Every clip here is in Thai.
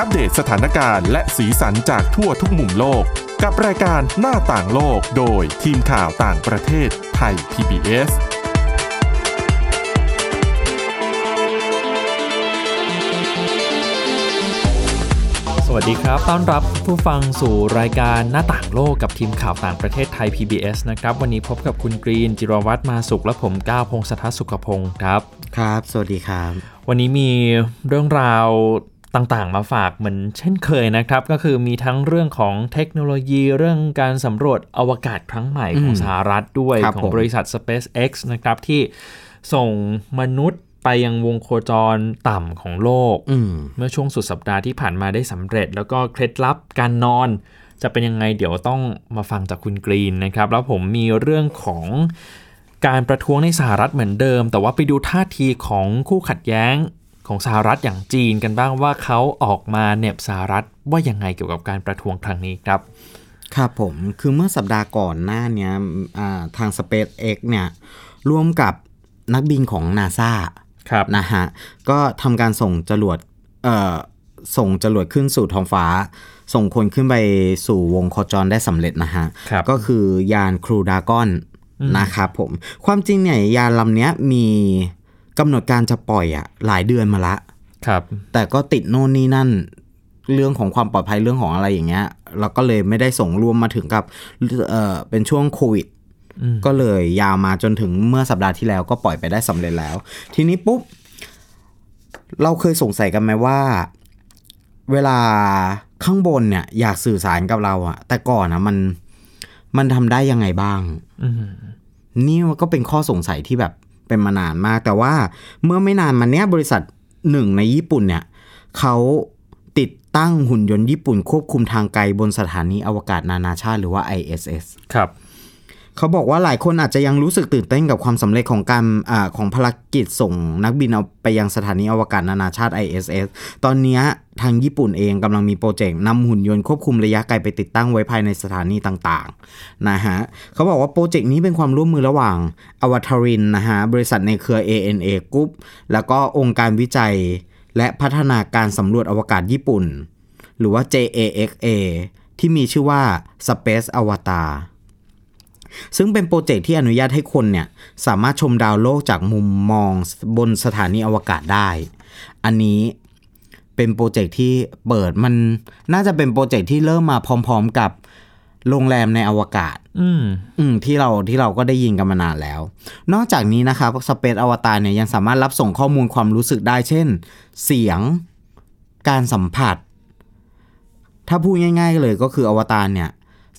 อัปเดตสถานการณ์และสีสันจากทั่วทุกมุมโลก กับรายการหน้าต่างโลกโดยทีมข่าวต่างประเทศไทย PBS สวัสดีครับ ต้อนรับผู้ฟังสู่รายการหน้าต่างโลกกับทีมข่าวต่างประเทศไทย PBS นะครับ วันนี้พบกับคุณกรีน จิรวัตรมาสุขและผมก้าวพงศธรสุขพงศ์ครับ ครับ สวัสดีครับ วันนี้มีเรื่องราว ต่างๆ มาฝากเหมือนเช่นเคยนะครับ ก็คือมีทั้งเรื่องของเทคโนโลยีเรื่องการสำรวจอวกาศครั้งใหม่ของอืมสหรัฐด้วยครับของผมบริษัท SpaceX นะครับที่ส่งมนุษย์ไปยังวงโคจรต่ำของโลกอืมเมื่อช่วงสุดสัปดาห์ที่ผ่านมาได้สำเร็จ แล้วก็เคล็ดลับการนอน จะเป็นยังไงเดี๋ยวต้องมาฟังจากคุณกรีนนะครับ แล้วผมมีเรื่องของการประท้วงในสหรัฐเหมือนเดิม แต่ว่าไปดูท่าทีของคู่ขัดแย้ง ของสหรัฐอย่างจีนกันบ้างว่าเขาออกมาเหน็บสหรัฐว่ายังไงเกี่ยวกับการประท้วงครั้งนี้ครับ ครับผม คือเมื่อสัปดาห์ก่อนหน้าเนี้ยอ่าทาง SpaceX เนี่ยร่วมกับนักบินของ NASA ครับนะฮะก็ทำการส่งจรวดเอ่อส่งจรวดขึ้นสู่ท้องฟ้า ส่งคนขึ้นไปสู่วงโคจรได้สำเร็จนะฮะครับก็คือยานครูดากอนนะครับผม ความจริงเนี่ยยานลำเนี้ยมี กำหนดการจะปล่อยอะหลายเดือนมาละ ครับ แต่ก็ติดโน่นนี่นั่น เรื่องของความปลอดภัยเรื่องของอะไรอย่างเงี้ยเราก็เลยไม่ได้ส่งรวมมาถึงกับเออเป็นช่วงโควิดอืมก็เลยยาวมาจนถึงเมื่อสัปดาห์ที่แล้วก็ปล่อยไปได้สำเร็จแล้ว ทีนี้ปุ๊บ เราเคยสงสัยกันไหมว่า เวลาข้างบนเนี่ย อยากสื่อสารกับเราอะแต่ก่อนอะมันมันทำได้ยังไงบ้างอืมนี่มันก็เป็นข้อสงสัยที่แบบ เป็นมานานมาก แต่ว่าเมื่อไม่นานมาเนี้ยบริษัทหนึ่งในญี่ปุ่นเนี่ยเขาติดตั้งหุ่นยนต์ญี่ปุ่นควบคุมทางไกลบนสถานีอวกาศนานาชาติหรือว่า ISS ครับ เขาบอกว่าหลายคนอาจจะยังรู้สึกตื่นเต้นกับความสำเร็จของการอาของภารกิจส่งนักบินเอาไปยังสถานีอวกาศนานาชาติ ISS ตอนนี้ทางญี่ปุ่นเองกำลังมีโปรเจกต์นำหุ่นยนต์ควบคุมระยะไกลไปติดตั้งไว้ภายในสถานีต่างๆนะฮะเขาบอกว่าโปรเจกต์นี้เป็นความร่วมมือระหว่าง avatarin นะฮะบริษัทในเครือ ANA Group แล้วก็องค์การวิจัย และพัฒนาการสำรวจอวกาศญี่ปุ่น หรือว่า JAXA ที่มีชื่อว่า Space Avatar ซึ่งเป็นโปรเจกต์ที่อนุญาตให้คนเนี่ยสามารถชมดาวโลกจากมุมมองบนสถานีอวกาศได้ อันนี้เป็นโปรเจกต์ที่เปิดมันน่าจะเป็นโปรเจกต์ที่เริ่มมาพร้อม ๆกับโรงแรมในอวกาศ อืมอืมที่เราที่เราก็ได้ยินกันมานานแล้ว นอกจากนี้นะครับสเปซอวตารเนี่ยยังสามารถรับส่งข้อมูลความรู้สึกได้ เช่น เสียงการสัมผัส ถ้าพูดง่าย ๆ เลยก็คืออวตารเนี่ย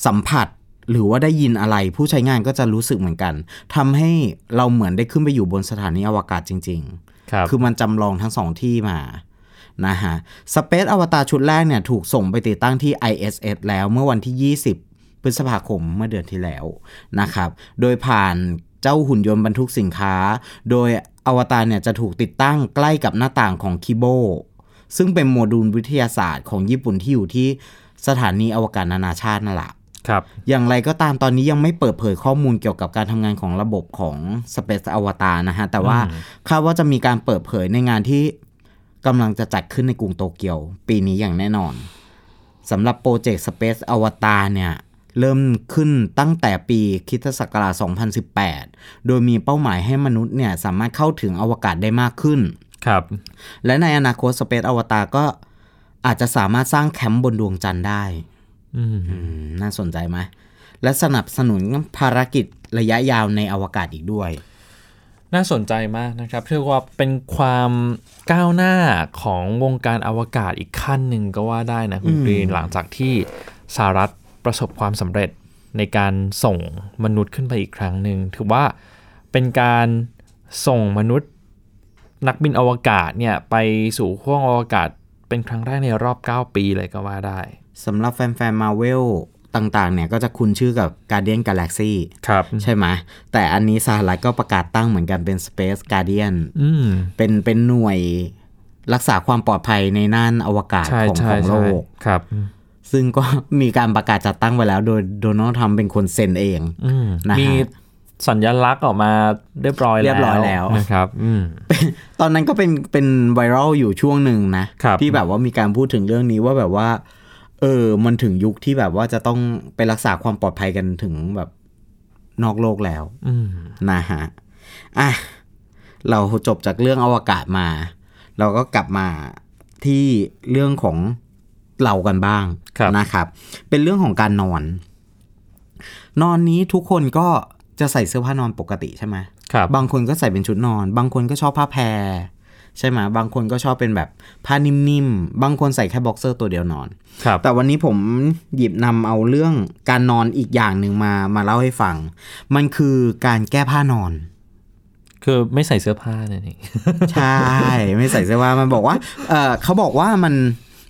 สัมผัส หรือว่าได้ยินอะไรผู้ใช้งานก็จะรู้สึกเหมือนกันทำให้เราเหมือนได้ขึ้นไปอยู่บนสถานีอวกาศจริง ๆ ครับ คือมันจำลองทั้งสองที่มานะฮะสเปซอวตารชุดแรกเนี่ยถูกส่งไปติดตั้งที่ ISS แล้วเมื่อวันที่ 20 พฤษภาคมเมื่อเดือนที่แล้วนะครับ โดยผ่านเจ้าหุ่นยนต์บรรทุกสินค้า โดยอวตารเนี่ยจะถูกติดตั้งใกล้กับหน้าต่างของคิโบซึ่งเป็นโมดูลวิทยาศาสตร์ของญี่ปุ่นที่อยู่ที่สถานีอวกาศนานาชาตินั่นแหละ ครับอย่างไรก็ตามตอนนี้ยังไม่เปิดเผยข้อมูลเกี่ยวกับการทำงานของระบบของ Space Avatar นะฮะ แต่ว่าอืมคาดว่าจะมีการเปิดเผยในงานที่กำลังจะจัดขึ้นในกรุงโตเกียว ปีนี้อย่างแน่นอนสำหรับโปรเจกต์ Space Avatar เนี่ยเริ่มขึ้นตั้งแต่ปีคริสตศักราช2018 โดยมีเป้าหมายให้มนุษย์เนี่ยสามารถเข้าถึงอวกาศได้มากขึ้น ครับ และในอนาคต Space Avatar ก็อาจจะสามารถสร้างแคมป์บนดวงจันทร์ได้อืมอืม น่าสนใจไหมและสนับสนุนภารกิจระยะยาวในอวกาศอีกด้วย น่าสนใจมากนะครับเรียกว่าเป็นความก้าวหน้าของวงการอวกาศอีกขั้นหนึ่งก็ว่าได้นะคุณอืมกรีนหลังจากที่สหรัฐประสบความสำเร็จในการส่งมนุษย์ขึ้นไปอีกครั้งหนึ่งถือว่าเป็นการส่งมนุษย์นักบินอวกาศเนี่ยไปสู่ห้วงอวกาศเป็นครั้งแรกในรอบ 9 ปีเลยก็ว่าได้ สำหรับแฟนๆมาเวลต่างๆ เนี่ยก็จะคุ้นชื่อกับ Guardian Galaxy ครับ ใช่ไหม แต่อันนี้สหรัฐก็ประกาศตั้งเหมือนกันเป็น Space Guardian อืมเป็นเป็นหน่วยรักษาความปลอดภัยในน่านอวกาศใช่ของใช่ของโลใช่กครับ ซึ่งก็มีการประกาศจัดตั้งไว้แล้วโดยโดนัลด์ทรัมป์เป็นคนเซ็นเองอืมนะฮะมีสัญลักษณ์ออกมาเรียบร้อยแล้วเรียบร้อยแล้วนะครับอืมตอนนั้นก็เป็นเป็นไวรัลอยู่ช่วงหนึ่งนะครับที่แบบว่ามีการพูดถึงเรื่องนี้ว่าแบบว่า เออ มันถึงยุคที่แบบว่าจะต้องไปรักษาความปลอดภัยกันถึงแบบนอกโลกแล้วอืมนะฮะ อะ เราจบจากเรื่องอวกาศมา เราก็กลับมาที่เรื่องของเรากันบ้างครับนะครับ เป็นเรื่องของการนอน นอนนี้ทุกคนก็จะใส่เสื้อผ้านอนปกติใช่ไหมครับ บางคนก็ใส่เป็นชุดนอน บางคนก็ชอบผ้าแพร ใช่ไหมบางคนก็ชอบเป็นแบบผ้านิ่มๆ บางคนใส่แค่บ็อกเซอร์ตัวเดียวนอน ครับ แต่วันนี้ผมหยิบนำเอาเรื่องการนอนอีกอย่างหนึ่งมามาเล่าให้ฟัง มันคือการแก้ผ้านอน คือไม่ใส่เสื้อผ้าเนี่ยนี่ใช่ ไม่ใส่เสื้อผ้า มันบอกว่า เออเขาบอกว่ามัน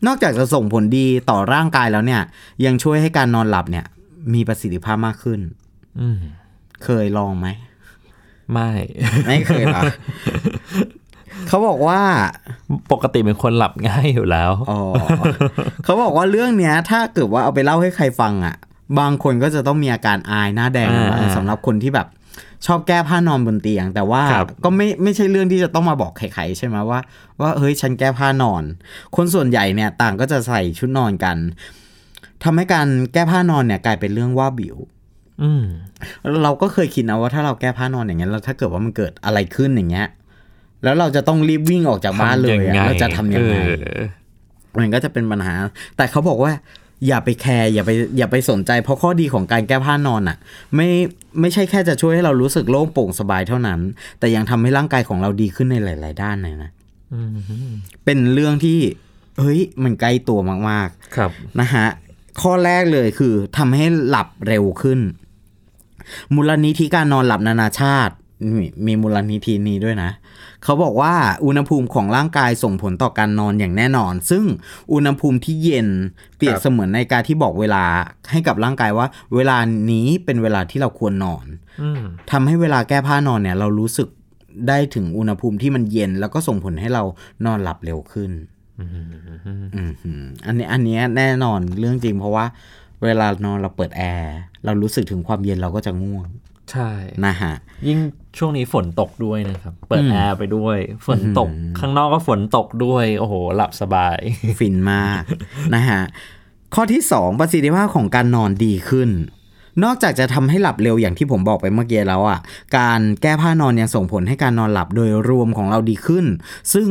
นอกจากจะส่งผลดีต่อร่างกายแล้วเนี่ย ยังช่วยให้การนอนหลับเนี่ย มีประสิทธิภาพมากขึ้น อืมเคยลองไหม ไม่ ไม่เคยเหรอ เขาบอกว่าปกติเป็นคนหลับง่ายอยู่แล้วอ๋อเขาบอกว่าเรื่องเนี้ย ถ้าเกิดว่าเอาไปเล่าให้ใครฟังอะ บางคนก็จะต้องมีอาการอายหน้าแดงอ่าบ้างสำหรับคนที่แบบชอบแก้ผ้านอนบนเตียง แต่ว่าครับก็ไม่ไม่ใช่เรื่องที่จะต้องมาบอกใครๆใช่ไหมว่า ว่าเฮ้ยฉันแก้ผ้านอน คนส่วนใหญ่เนี่ยต่างก็จะใส่ชุดนอนกันทำให้การแก้ผ้านอนเนี่ยกลายเป็นเรื่องว่าบิวอืมเราก็เคยคิดนะว่าถ้าเราแก้ผ้านอนอย่างเงี้ยแล้วถ้าเกิดว่ามันเกิดอะไรขึ้นอย่างเงี้ย แล้วเราจะต้องรีบวิ่งออกจากบ้านเลยอะเราจะทำยังไงเออมันก็จะเป็นปัญหา แต่เขาบอกว่า อย่าไปแคร์อย่าไปอย่าไปสนใจ เพราะข้อดีของการแก้ผ้านอนอะ ไม่ไม่ใช่แค่จะช่วยให้เรารู้สึกโล่งโปร่งสบายเท่านั้น แต่ยังทำให้ร่างกายของเราดีขึ้นในหลาย ๆ ด้านเลยนะอืมเป็นเรื่องที่เฮ้ย มันใกล้ตัวมากครับๆนะฮะข้อแรกเลยคือทำให้หลับเร็วขึ้น มูลนิธิการนอนหลับนานาชาติ มีมีมูลนิธินี้ด้วยนะเขาบอกว่าอุณหภูมิของร่างกายส่งผลต่อการนอนอย่างแน่นอน ซึ่งอุณหภูมิที่เย็นเปรียบครับเสมือนในการที่บอกเวลาให้กับร่างกายว่า เวลานี้เป็นเวลาที่เราควรนอนอืมทำให้เวลาแก้ผ้านอนเนี่ย เรารู้สึกได้ถึงอุณหภูมิที่มันเย็น แล้วก็ส่งผลให้เรานอนหลับเร็วขึ้นอืมหืออันนี้อันเนี้ยแน่นอนเรื่องจริง เพราะว่า เวลานอนเราเปิดแอร์เรารู้สึกถึงความเย็นเราก็จะง่วง ใช่นะฮะยิ่งช่วงนี้ฝนตกด้วยนะครับ เปิดอืมแอร์ไปด้วย ฝนตก ข้างนอกก็ฝนตกด้วย โอ้โห หลับสบาย ฟินมากนะฮะ ข้อที่ 2 ประสิทธิภาพของการนอนดีขึ้น นอกจากจะทำให้หลับเร็วอย่างที่ผมบอกไปเมื่อกี้แล้วอะ การแก้ผ้านอนยังส่งผลให้การนอนหลับโดยรวมของเราดีขึ้น ซึ่ง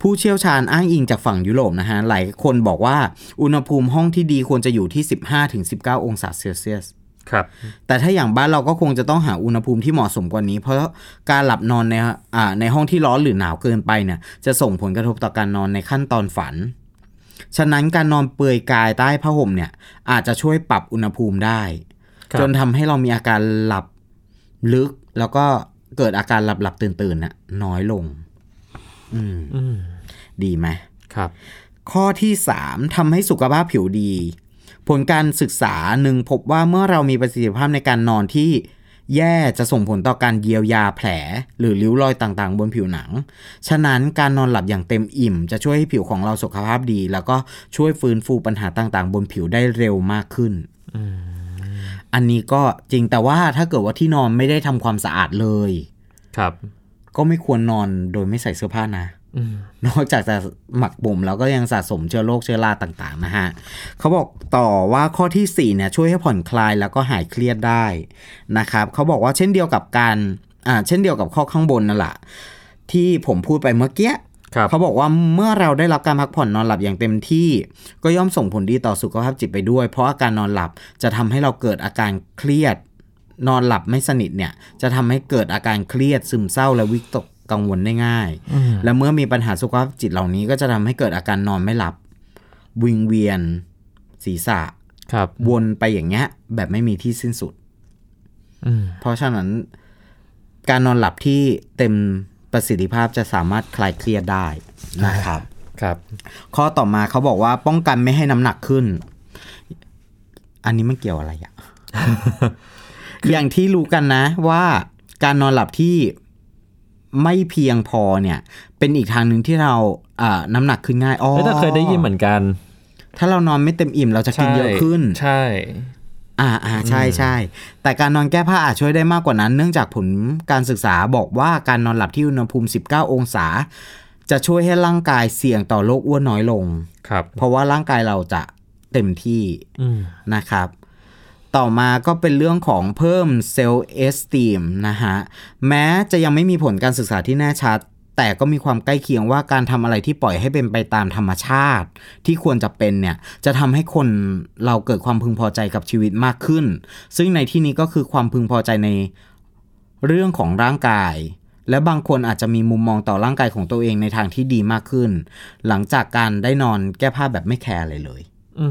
ผู้เชี่ยวชาญอ้างอิงจากฝั่งยุโรปนะฮะ หลายคนบอกว่า อุณหภูมิห้องที่ดีควรจะอยู่ที่ 15-19 องศาเซลเซียส ครับ แต่ถ้าอย่างบ้านเราก็คงจะต้องหาอุณหภูมิที่เหมาะสมกว่านี้ เพราะการหลับนอนในอ่าในห้องที่ร้อนหรือหนาวเกินไปเนี่ย จะส่งผลกระทบต่อการนอนในขั้นตอนฝัน ฉะนั้นการนอนเปลือยกายใต้ผ้าห่มเนี่ย อาจจะช่วยปรับอุณหภูมิได้ครับจนทำให้เรามีอาการหลับลึกแล้วก็เกิดอาการหลับหลับตื่นตื่นๆน่ะน้อยลงอืมอืมดีไหมครับ ข้อที่3ทำให้สุขภาพผิวดี ผลการศึกษาหนึ่งพบว่าเมื่อเรามีประสิทธิภาพในการนอนที่แย่จะส่งผลต่อการเยียวยาแผล หรือริ้วรอยต่างๆ บนผิวหนัง ฉะนั้นการนอนหลับอย่างเต็มอิ่ม จะช่วยให้ผิวของเราสุขภาพดี แล้วก็ช่วยฟื้นฟูปัญหาต่างๆ บนผิวได้เร็วมากขึ้น อันนี้ก็จริงแต่ว่าถ้าเกิดว่าที่นอนไม่ได้ทำความสะอาดเลย ครับ ก็ไม่ควรนอนโดยไม่ใส่เสื้อผ้านะ นอกจากจะหมักบ่มแล้วก็ยังสะสมเชื้อโรคเชื้อราต่างๆนะฮะเขาบอกต่อว่าข้อที่4เนี่ยช่วยให้ผ่อนคลายแล้วก็หายเครียดได้นะครับเขาบอกว่าเช่นเดียวกับการอ่าเช่นเดียวกับข้อข้างบนนั่นแหละที่ผมพูดไปเมื่อกี้ครับเขาบอกว่าเมื่อเราได้รับการพักผ่อนนอนหลับอย่างเต็มที่ ก็ย่อมส่งผลดีต่อสุขภาพจิตไปด้วย เพราะอาการนอนหลับจะทำให้เราเกิดอาการเครียด นอนหลับไม่สนิทเนี่ยจะทำให้เกิดอาการเครียดซึมเศร้าและวิตก กังวลได้ง่ายอืมและเมื่อมีปัญหาสุขภาพจิตเหล่านี้ก็จะทำให้เกิดอาการนอนไม่หลับ วิงเวียน ศีรษะครับวนไปอย่างเงี้ย แบบไม่มีที่สิ้นสุดอืมเพราะฉะนั้น การนอนหลับที่เต็มประสิทธิภาพจะสามารถคลายเครียดได้นะครับ ครับ ข้อต่อมาเขาบอกว่าป้องกันไม่ให้น้ำหนักขึ้น อันนี้มันเกี่ยวอะไรอะอย่างที่รู้กันนะว่าการนอนหลับที่ ไม่เพียงพอเนี่ย เป็นอีกทางหนึ่งที่เราอ่าน้ำหนักขึ้นง่ายอ๋อเอ้ยแต่เคยได้ยินเหมือนกัน ถ้าเรานอนไม่เต็มอิ่มเราจะกินเยอะขึ้น ใช่ อ่าอ่าใช่ใช่ แต่การนอนแก้ผ้าอาจช่วยได้มากกว่านั้น เนื่องจากผลการศึกษาบอกว่าการนอนหลับที่อุณหภูมิ 19 องศา จะช่วยให้ร่างกายเสี่ยงต่อโรคอ้วนน้อยลง ครับ เพราะว่าร่างกายเราจะเต็มที่อืมนะครับ ต่อมาก็เป็นเรื่องของเพิ่มเซลล์เอสตีมนะฮะ แม้จะยังไม่มีผลการศึกษาที่แน่ชัด แต่ก็มีความใกล้เคียงว่าการทำอะไรที่ปล่อยให้เป็นไปตามธรรมชาติ ที่ควรจะเป็นเนี่ย จะทำให้คนเราเกิดความพึงพอใจกับชีวิตมากขึ้น ซึ่งในที่นี้ก็คือความพึงพอใจในเรื่องของร่างกายและบางคนอาจจะมีมุมมองต่อร่างกายของตัวเองในทางที่ดีมากขึ้น หลังจากการได้นอนแก้ผ้าแบบไม่แคร์อะไรเลย อื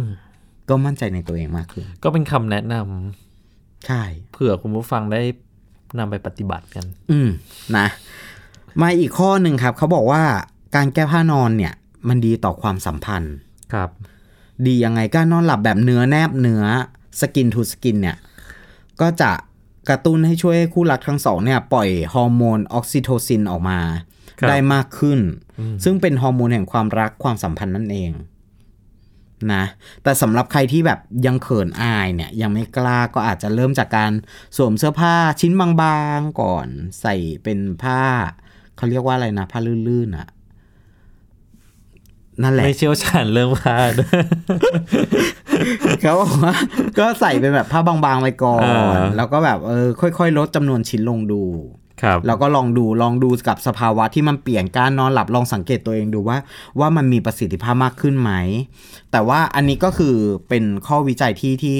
ก็มั่นใจในตัวเองมากขึ้น ก็เป็นคำแนะนำใช่ เผื่อคุณผู้ฟังได้นำไปปฏิบัติกัน อืมนะมาอีกข้อหนึ่งครับเขาบอกว่าการแก้ผ้านอนเนี่ย มันดีต่อความสัมพันธ์ ครับ ดียังไงการนอนหลับแบบเนื้อแนบเนื้อ skin to skin เนี่ย ก็จะกระตุ้นให้ช่วยให้คู่รักทั้งสองเนี่ย ปล่อยฮอร์โมนออกซิโทซินออกมา ครับ ได้มากขึ้น ซึ่งเป็นฮอร์โมนแห่งความรักความสัมพันธ์นั่นเอง นะแต่สำหรับใครที่แบบยังเขินอายเนี่ยยังไม่กล้าก็อาจจะเริ่มจากการสวมเสื้อผ้าชิ้นบางๆก่อน ใส่เป็นผ้าเขาเรียกว่าอะไรนะ ผ้าลื่นๆอะนั่นแหละไม่เชี่ยวชาญเรื่องผ้าด้วยเขาบอกว่าก็ใส่เป็นแบบผ้าบางๆไปก่อนอ่าแล้วก็แบบเออค่อย ๆ ลดจำนวนชิ้นลงดูครับ แล้วก็ลองดูลองดูกับสภาวะที่มันเปลี่ยนการนอนหลับลองสังเกตตัวเองดูว่า ว่ามันมีประสิทธิภาพมากขึ้นไหม แต่ว่าอันนี้ก็คือเป็นข้อวิจัยที่ที่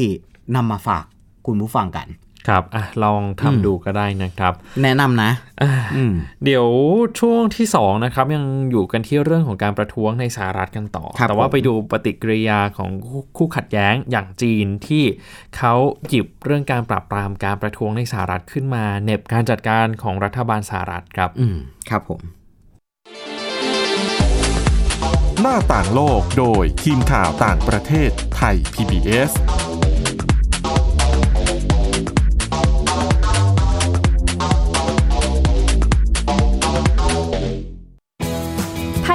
นำมาฝากคุณผู้ฟังกัน ครับอะลองอืมทำดูก็ได้นะครับ แนะนำนะอ่าอืมเดี๋ยวช่วงที่2นะครับ ยังอยู่กันที่เรื่องของการประท้วงในสหรัฐกันต่อครับแต่ว่าผมไปดูปฏิกิริยาของคู่คู่ขัดแย้งอย่างจีนที่เขาหยิบเรื่องการปราบปรามการประท้วงในสหรัฐขึ้นมาเหน็บการจัดการของรัฐบาลสหรัฐครับ อืมครับผม หน้าต่างโลกโดยทีมข่าวต่างประเทศไทย PBS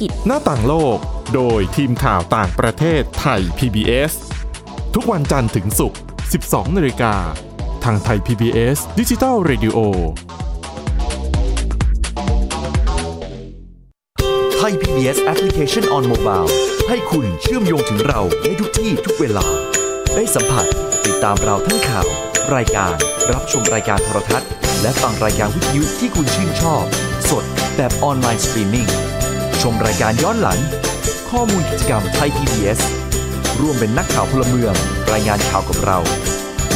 กิจ หน้าต่างโลก โดยทีมข่าวต่างประเทศไทย PBS ทุกวันจันทร์ถึงศุกร์ 12 นาฬิกา ทางไทย PBS ดิจิทัล Radio ไทย PBS Application on Mobile ให้คุณเชื่อมโยงถึงเราในทุกที่ทุกเวลา ได้สัมผัสติดตามเราทั้งข่าว รายการ รับชมรายการโทรทัศน์ และฟังรายการวิทยุที่คุณชื่นชอบ สดแบบออนไลน์สตรีมมิ่ง ชมรายการย้อนหลัง ข้อมูลกิจกรรมไทย PBS ร่วมเป็นนักข่าวพลเมือง รายงานข่าวกับเรา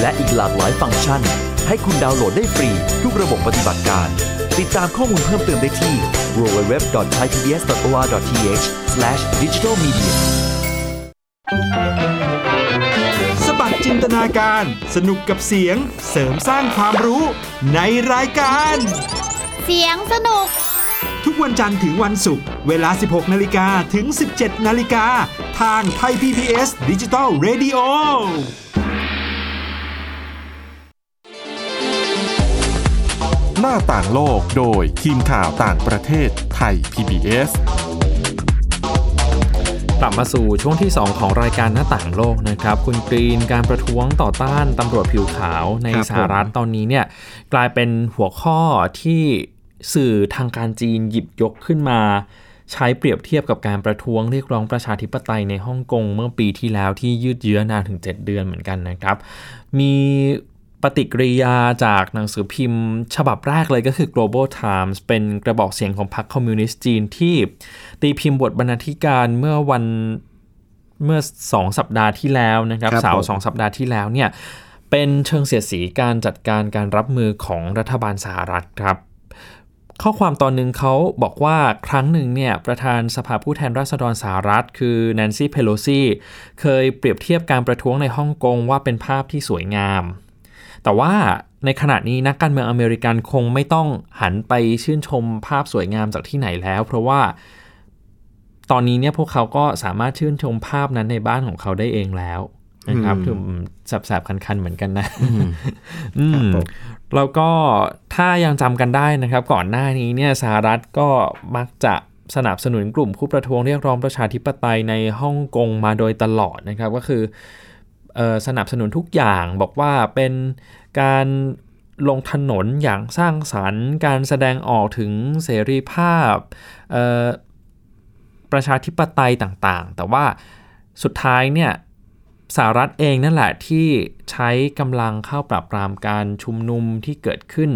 และอีกหลากหลายฟังก์ชัน ให้คุณดาวน์โหลดได้ฟรี ทุกระบบปฏิบัติการ ติดตามข้อมูลเพิ่มเติมได้ที่ www.thaipbs.or.th/digitalmedia สบัดจินตนาการ สนุกกับเสียง เสริมสร้างความรู้ในรายการ เสียงสนุก ทุกวันจันทร์ถึงวันศุกร์เวลา 16 นาฬิกาถึง 17 นาฬิกา ทางไทย PPS ดิจิตอล Radio หน้าต่างโลกโดยทีมข่าวต่างประเทศไทย PBS กลับมาสู่ช่วงที่ 2 ของรายการหน้าต่างโลกนะครับ คุณกรีนการประท้วงต่อต้านตำรวจผิวขาวในครับผมสหรัฐตอนนี้เนี่ยกลายเป็นหัวข้อที่ สื่อทางการจีนหยิบยกขึ้นมา ใช้เปรียบเทียบกับการประท้วงเรียกร้องประชาธิปไตยในฮ่องกงเมื่อปีที่แล้วที่ยืดเยื้อนานถึง 7 เดือนเหมือนกันนะครับ มีปฏิกิริยาจากหนังสือพิมพ์ ฉบับแรกเลยก็คือ Global Times เป็นกระบอกเสียงของพรรคคอมมิวนิสต์จีนที่ตีพิมพ์บทบรรณาธิการเมื่อวันเมื่อ 2 สัปดาห์ที่แล้วนะครับครับเสาผร์มสองสัปดาห์ที่แล้วเนี่ยเปเป็นเชิงเสียดสีการจัดการการรับมือของรัฐบาลสหรัฐครับ ข้อความตอนหนึ่งเขาบอกว่าครั้งหนึ่งเนี่ยประธานสภาผู้แทนราษฎรสหรัฐ คือแนนซี่เพโลซีเคยเปรียบเทียบการประท้วงในฮ่องกงว่าเป็นภาพที่สวยงาม แต่ว่าในขณะนี้นักการเมืองอเมริกันคงไม่ต้องหันไปชื่นชมภาพสวยงามจากที่ไหนแล้ว เพราะว่าตอนนี้เนี่ยพวกเขาก็สามารถชื่นชมภาพนั้นในบ้านของเขาได้เองแล้ว นะครับถึงแสบๆคันๆเหมือนกันนะอืมแล้วก็ถ้ายังจำกันได้นะครับ ก่อนหน้านี้เนี่ยสหรัฐก็มักจะสนับสนุนกลุ่มผู้ประท้วงเรียกร้องประชาธิปไตยในฮ่องกงมาโดยตลอดนะครับ ก็คืออสนับสนุนทุกอย่างบอกว่าเป็นการลงถนนอย่างสร้างสรรค์ การแสดงออกถึงเสรีภาพประชาธิปไตยต่างๆ แต่ว่าสุดท้ายเนี่ย สหรัฐเองนั่นแหละที่ใช้กำลังเข้าปราบปรามการชุมนุมที่เกิดขึ้น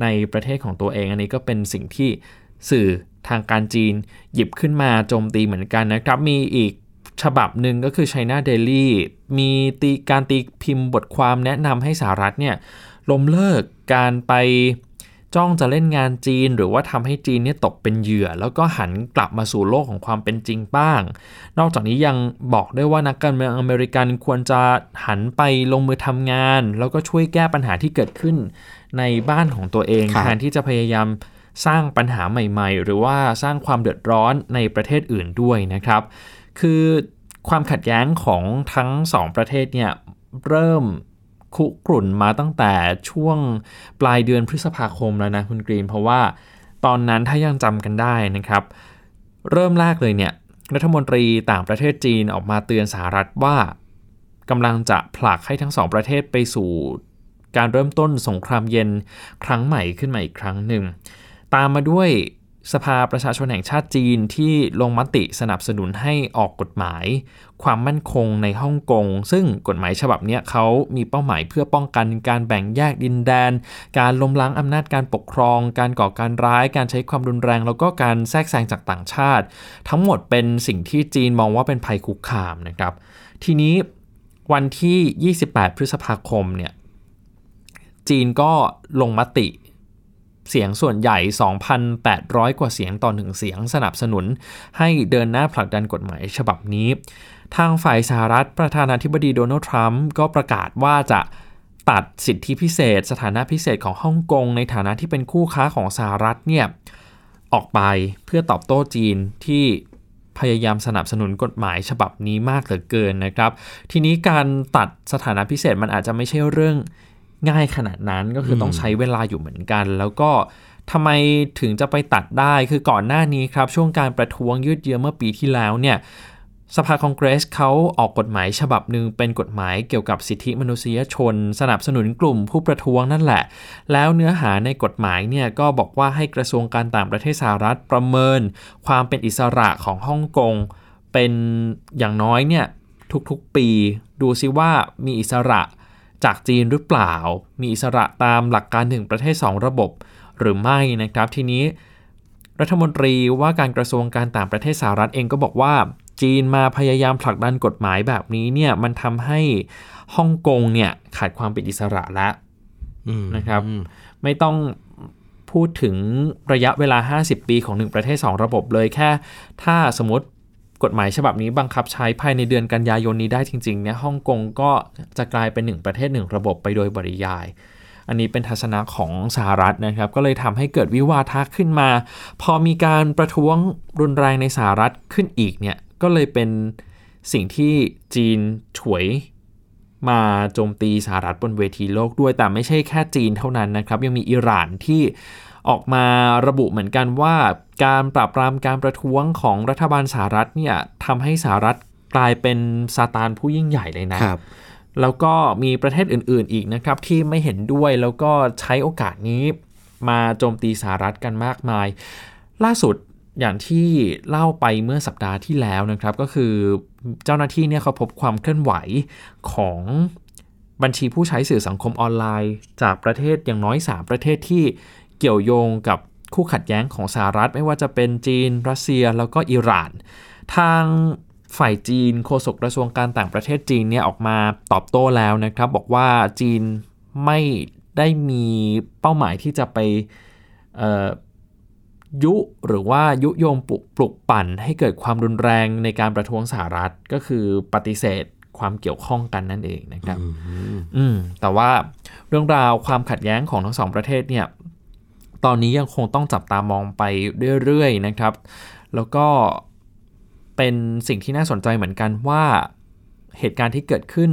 ในประเทศของตัวเอง อันนี้ก็เป็นสิ่งที่สื่อทางการจีนหยิบขึ้นมาโจมตีเหมือนกันนะครับ มีอีกฉบับหนึ่งก็คือ China Daily มีตีการตีพิมพ์บทความแนะนำให้สหรัฐเนี่ยล้มเลิกการไป จ้องจะเล่นงานจีน หรือว่าทำให้จีนเนี่ยตกเป็นเหยื่อ แล้วก็หันกลับมาสู่โลกของความเป็นจริงบ้าง นอกจากนี้ยังบอกได้ว่านักการเมืองอเมริกันควรจะหันไปลงมือทำงาน แล้วก็ช่วยแก้ปัญหาที่เกิดขึ้นในบ้านของตัวเองแทนที่จะพยายามสร้างปัญหาใหม่ ๆ หรือว่าสร้างความเดือดร้อนในประเทศอื่นด้วยนะครับ คือความขัดแย้งของทั้งสองประเทศเนี่ยเริ่ม คุกรุ่นมาตั้งแต่ช่วงปลายเดือนพฤษภาคมแล้วนะคุณกรีน เพราะว่าตอนนั้นถ้ายังจำกันได้นะครับ เริ่มแรกเลยเนี่ยรัฐมนตรีต่างประเทศจีนออกมาเตือนสหรัฐว่ากำลังจะผลักให้ทั้งสองประเทศไปสู่ การเริ่มต้นสงครามเย็นครั้งใหม่ขึ้นมาอีกครั้งหนึ่ง ตามมาด้วย สภาประชาชนแห่งชาติจีนที่ลงมติสนับสนุนให้ออกกฎหมาย ความมั่นคงในฮ่องกง ซึ่งกฎหมายฉบับนี้เขามีเป้าหมายเพื่อป้องกันการแบ่งแยกดินแดน การล้มล้างอำนาจการปกครอง การก่อการร้าย การใช้ความรุนแรง แล้วก็การแทรกแซงจากต่างชาติ ทั้งหมดเป็นสิ่งที่จีนมองว่าเป็นภัยคุกคามนะครับ ทีนี้วันที่ 28 พฤษภาคมเนี่ยจีนก็ลงมติ เสียงส่วนใหญ่ 2,800 กว่าเสียงต่อหนึ่งเสียงสนับสนุน ให้เดินหน้าผลักดันกฎหมายฉบับนี้ ทางฝ่ายสหรัฐประธานาธิบดีโดนัลด์ทรัมป์ก็ประกาศว่าจะตัดสิทธิพิเศษ สถานะพิเศษของฮ่องกงในฐานะที่เป็นคู่ค้าของสหรัฐเนี่ยออกไปเพื่อตอบโต้จีนที่พยายามสนับสนุนกฎหมายฉบับนี้มากเหลือเกินนะครับ ทีนี้การตัดสถานะพิเศษมันอาจจะไม่ใช่เรื่อง ง่ายขนาดนั้นก็คือต้องใช้เวลาอยู่เหมือนกัน แล้วก็ทำไมถึงจะไปตัดได้คือก่อนหน้านี้ครับ ช่วงการประท้วงยืดเยื้อเมื่อปีที่แล้วเนี่ยสภาคองเกรสเขาออกกฎหมายฉบับหนึ่งเป็นกฎหมายเกี่ยวกับสิทธิมนุษยชน สนับสนุนกลุ่มผู้ประท้วงนั่นแหละ แล้วเนื้อหาในกฎหมายเนี่ยก็บอกว่าให้กระทรวงการต่างประเทศสหรัฐประเมิน ความเป็นอิสระของฮ่องกงเป็นอย่างน้อยเนี่ยทุกๆปี ดูซิว่ามีอิสระ จากจีนหรือเปล่า มีอิสระตามหลักการหนึ่งประเทศ 2 ระบบหรือไม่นะครับทีนี้ รัฐมนตรีว่าการกระทรวงการต่างประเทศสหรัฐเองก็บอกว่า จีนมาพยายามผลักดันกฎหมายแบบนี้เนี่ยมันทำให้ฮ่องกงเนี่ยขาดความเป็นอิสระแล้วนะครับ ไม่ต้องพูดถึงระยะเวลา 50 ปีของหนึ่งประเทศ 2 ระบบเลยแค่ ถ้าสมมติ กฎหมายฉบับนี้บังคับใช้ภายในเดือนกันยายนนี้ได้จริงๆเนี่ยฮ่องกงก็จะกลายเป็นหนึ่งประเทศหนึ่งระบบไปโดยบริยาย อันนี้เป็นทัศนะของสหรัฐนะครับ ก็เลยทำให้เกิดวิวาทะขึ้นมา พอมีการประท้วงรุนแรงในสหรัฐขึ้นอีกเนี่ยก็เลยเป็นสิ่งที่จีนฉวยมาโจมตีสหรัฐบนเวทีโลกด้วยแต่ไม่ใช่แค่จีนเท่านั้นนะครับ ยังมีอิหร่านที่ ออกมาระบุเหมือนกันว่า การปราบปรามการประท้วงของรัฐบาลสหรัฐเนี่ยทำให้สหรัฐกลายเป็นซาตานผู้ยิ่งใหญ่เลยนะแล้วก็มีประเทศอื่น ๆ อีกนะครับที่ไม่เห็นด้วยแล้วก็ใช้โอกาสนี้มาโจมตีสหรัฐกันมากมาย ล่าสุดอย่างที่เล่าไปเมื่อสัปดาห์ที่แล้วนะครับ ก็คือเจ้าหน้าที่เนี่ยเขาพบความเคลื่อนไหวของบัญชีผู้ใช้สื่อสังคมออนไลน์ จากประเทศอย่างน้อย 3 ประเทศที่ เกี่ยวโยงกับคู่ขัดแย้งของสหรัฐ ไม่ว่าจะเป็นจีน รัสเซียแล้วก็อิหร่าน ทางฝ่ายจีนโฆษกกระทรวงการต่างประเทศจีนเนี่ยออกมาตอบโต้แล้วนะครับ บอกว่าจีนไม่ได้มีเป้าหมายที่จะไปเอ่อยุหรือว่ายุโยงปลุกปลุกปั่นให้เกิดความรุนแรงในการประท้วงสหรัฐก็คือปฏิเสธความเกี่ยวข้องกันนั่นเองนะครับ อืมแต่ว่าเรื่องราวความขัดแย้งของทั้งสองประเทศเนี่ย ตอนนี้ยังคงต้องจับตามองไปเรื่อยๆนะครับ แล้วก็เป็นสิ่งที่น่าสนใจเหมือนกันว่าเหตุการณ์ที่เกิดขึ้น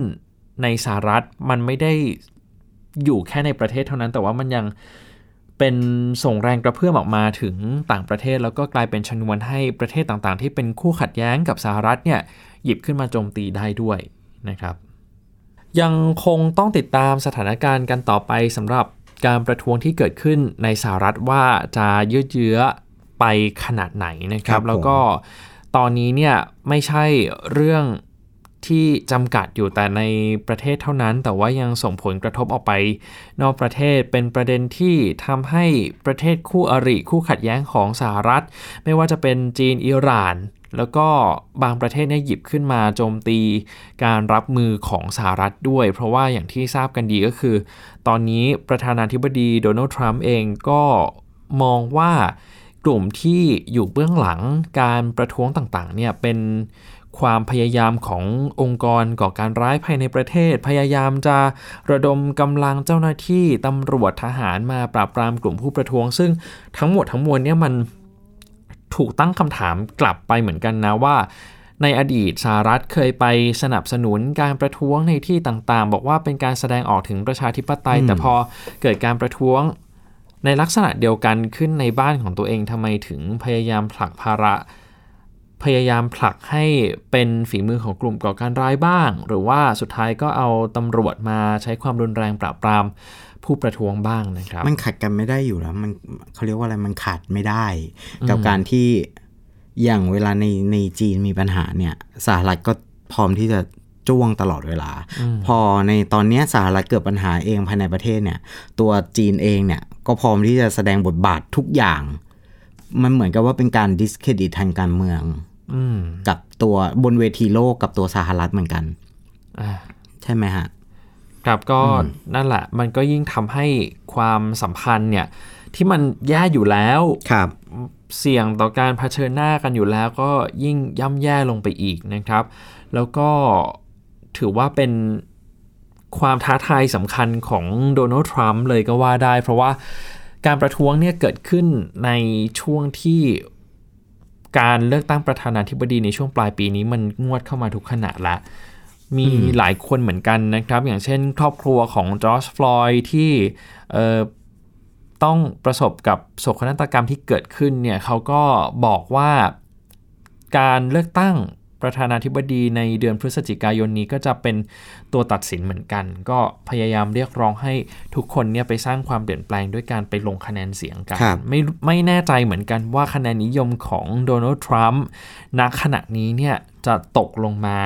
ในสหรัฐมันไม่ได้อยู่แค่ในประเทศเท่านั้น แต่ว่ามันยังเป็นส่งแรงกระเพื่อมออกมาถึงต่างประเทศ แล้วก็กลายเป็นชนวนให้ประเทศต่างๆ ที่เป็นคู่ขัดแย้งกับสหรัฐเนี่ยหยิบขึ้นมาโจมตีได้ด้วยนะครับ ยังคงต้องติดตามสถานการณ์กันต่อไปสำหรับ การประท้วงที่เกิดขึ้นในสหรัฐว่าจะยืดเยื้อไปขนาดไหนนะคครัรับบผมแล้วก็ตอนนี้เนี่ยไม่ใช่เรื่อง ที่จำกัดอยู่แต่ในประเทศเท่านั้น แต่ว่ายังส่งผลกระทบออกไป นอกประเทศเป็นประเด็นที่ทำให้ประเทศคู่อริคู่ขัดแย้งของสหรัฐ ไม่ว่าจะเป็นจีนอิหร่าน แล้วก็บางประเทศเนี่ยหยิบขึ้นมาโจมตีการรับมือของสหรัฐด้วย เพราะว่าอย่างที่ทราบกันดีก็คือ ตอนนี้ประธานาธิบดีโดนัลด์ทรัมป์เองก็มองว่ากลุ่มที่อยู่เบื้องหลังการประท้วงต่างๆเนี่ยเป็น ความพยายามขององค์กรก่อการร้ายภายในประเทศ พยายามจะระดมกำลังเจ้าหน้าที่ตำรวจทหารมาปราบปรามกลุ่มผู้ประท้วง ซึ่งทั้งหมดทั้งมวลเนี่ยมันถูกตั้งคำถามกลับไปเหมือนกันนะว่า ในอดีตสหรัฐเคยไปสนับสนุนการประท้วงในที่ต่างๆ บอกว่าเป็นการแสดงออกถึงประชาธิปไตย แต่พอเกิดการประท้วงในลักษณะเดียวกันขึ้นในบ้านของตัวเองทำไมถึงพยายามผลักภาระ พยายามผลักให้เป็นฝีมือของกลุ่มก่อการร้ายบ้าง หรือว่าสุดท้ายก็เอาตำรวจมาใช้ความรุนแรงปราบปรามผู้ประท้วงบ้างนะครับ มันขัดกันไม่ได้อยู่แล้ว มันเขาเรียกว่าอะไรมันขาดไม่ได้ กับการที่อย่างเวลาในในจีนมีปัญหาเนี่ยสหรัฐก็พร้อมที่จะจ้วงตลอดเวลาพอในตอนเนี้ยสหรัฐเกิดปัญหาเองภายในประเทศเนี่ย ตัวจีนเองเนี่ยก็พร้อมที่จะแสดงบทบาททุกอย่าง มันเหมือนกับว่าเป็นการดิสเครดิตทางการเมืองอืม กับตัวบนเวทีโลกกับตัวสหรัฐเหมือนกันอ่าใช่ไหมฮะ ครับก็นั่นแหละ มันก็ยิ่งทำให้ความสัมพันธ์เนี่ย ที่มันแย่อยู่แล้วครับ เสี่ยงต่อการเผชิญหน้ากันอยู่แล้ว ก็ยิ่งย่ำแย่ลงไปอีกนะครับ แล้วก็ถือว่าเป็นความท้าทายสำคัญของโดนัลด์ทรัมป์เลยก็ว่าได้ เพราะว่าการประท้วงเนี่ยเกิดขึ้นในช่วงที่ การเลือกตั้งประธานาธิบดีในช่วงปลายปีนี้มันงวดเข้ามาทุกขณะละมีหลายคนเหมือนกันนะครับ อย่างเช่นครอบครัวของจอร์จฟลอยด์ที่เอ่อต้องประสบกับโศกนาฏกรรมที่เกิดขึ้นเนี่ยเขาก็บอกว่าการเลือกตั้ง ประธานาธิบดีในเดือนพฤศจิกายนนี้ก็จะเป็นตัวตัดสินเหมือนกัน ก็พยายามเรียกร้องให้ทุกคนเนี่ยไปสร้างความเปลี่ยนแปลงด้วยการไปลงคะแนนเสียงกันครับไม่ไม่แน่ใจเหมือนกันว่าคะแนนนิยมของโดนัลด์ทรัมป์ณขณะนี้เนี่ยจะตกลงมา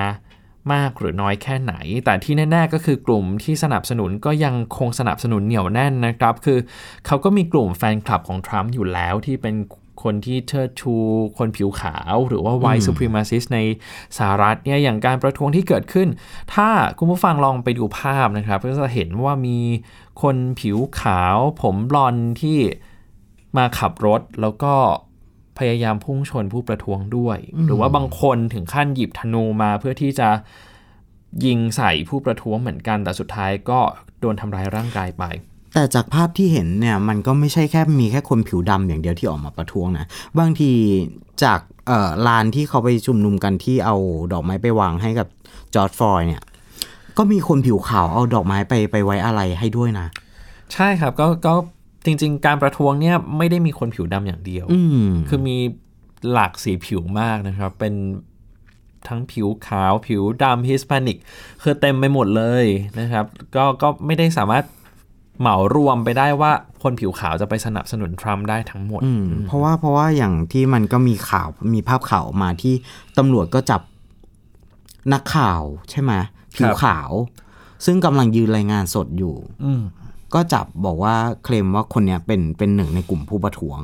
มากหรือน้อยแค่ไหน แต่ที่แน่ ๆ ก็คือกลุ่มที่สนับสนุนก็ยังคงสนับสนุนเหนียวแน่นนะครับ คือเขาก็มีกลุ่มแฟนคลับของทรัมป์อยู่แล้วที่เป็น คนที่เชิดชูคนผิวขาว หรือว่า white supremacist ในสหรัฐเนี่ยอย่างการประท้วงที่เกิดขึ้น ถ้าคุณผู้ฟังลองไปดูภาพนะครับก็จะเห็นว่ามีคนผิวขาว ผมบลอนด์ที่มาขับรถแล้วก็พยายามพุ่งชนผู้ประท้วงด้วย หรือว่าบางคนถึงขั้นหยิบธนูมาเพื่อที่จะยิงใส่ผู้ประท้วงเหมือนกันแต่สุดท้ายก็โดนทำร้ายร่างกายไป แต่จากภาพที่เห็นเนี่ยมันก็ไม่ใช่แค่มีแค่คนผิวดำอย่างเดียวที่ออกมาประท้วงนะ บางทีจากเอ่อลานที่เขาไปชุมนุมกันที่เอาดอกไม้ไปวางให้กับจอร์ดฟลอยด์เนี่ย ก็มีคนผิวขาวเอาดอกไม้ไปไปไว้อะไรให้ด้วยนะ ใช่ครับก็ก็จริง ๆ การประท้วงเนี่ยไม่ได้มีคนผิวดำอย่างเดียว อืมคือมีหลากสีผิวมากนะครับ เป็นทั้งผิวขาวผิวดำฮิส p านิกคือเต็มไปหมดเลยนะครับ ก็ก็ไม่ได้สามารถ เหมารวมไปได้ว่าคนผิวขาวจะไปสนับสนุนทรัมป์ได้ทั้งหมดอืมเพราะว่าเพราะว่าอย่างที่มันก็มีข่าวมีภาพข่าวออกมาที่ตำรวจก็จับนักข่าวใช่ไหมผิวขาว ซึ่งกำลังยืนรายงานสดอยู่อืมก็จับบอกว่าเคลมว่าคนเนี้ยเป็นเป็นหนึ่งในกลุ่มผู้ประท้วง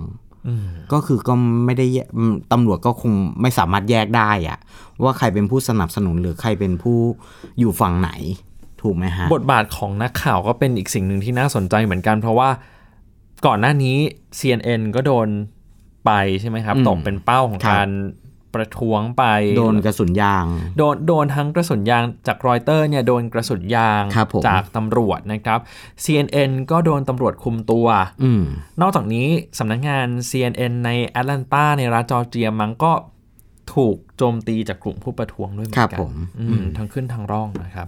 อืมก็คือก็ไม่ได้แยอืมตำรวจก็คงไม่สามารถแยกได้อะว่าใครเป็นผู้สนับสนุนหรือใครเป็นผู้อยู่ฝั่งไหน ถูกไหมฮะ บทบาทของนักข่าวก็เป็นอีกสิ่งหนึ่งที่น่าสนใจเหมือนกัน เพราะว่าก่อนหน้านี้ CNN ก็โดนไปใช่ไหมครับอืมตกเป็นเป้าของครับการประท้วงไป โดนกระสุนยาง โดนโดนทั้งกระสุนยางจากรอยเตอร์เนี่ยโดนกระสุนยางครับผมจากตำรวจนะครับ CNN ก็โดนตำรวจคุมตัวอืมนอกจากนี้สำนักงาน CNN ในแอตแลนตาในรัฐจอร์เจียมันก็ ถูกโจมตีจากกลุ่มผู้ประท้วงด้วยเหมือนครักับนผมอืมอืมทั้งขึ้นทั้งร่องนะครับ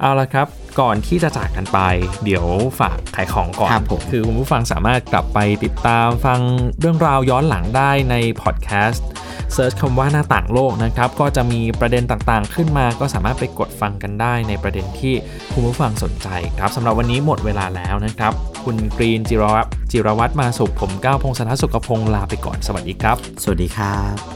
เอาละครับ ก่อนที่จะจากกันไป เดี๋ยวฝากขายของก่อนครับผมคือคุณผู้ฟังสามารถกลับไปติดตามฟังเรื่องราวย้อนหลังได้ในพอดแคสต์เซิร์ชคำว่าหน้าต่างโลกนะครับ ก็จะมีประเด็นต่างๆ ขึ้นมาก็สามารถไปกดฟังกันได้ในประเด็นที่คุณผู้ฟังสนใจครับสำหรับวันนี้หมดเวลาแล้วนะครับ คุณกรีนจิรวัตรจิรวัตรมาสุขผมก้าวพงศธรสุขพงศ์ลาไปก่อนสวัสดีครับ สวัสดีครับ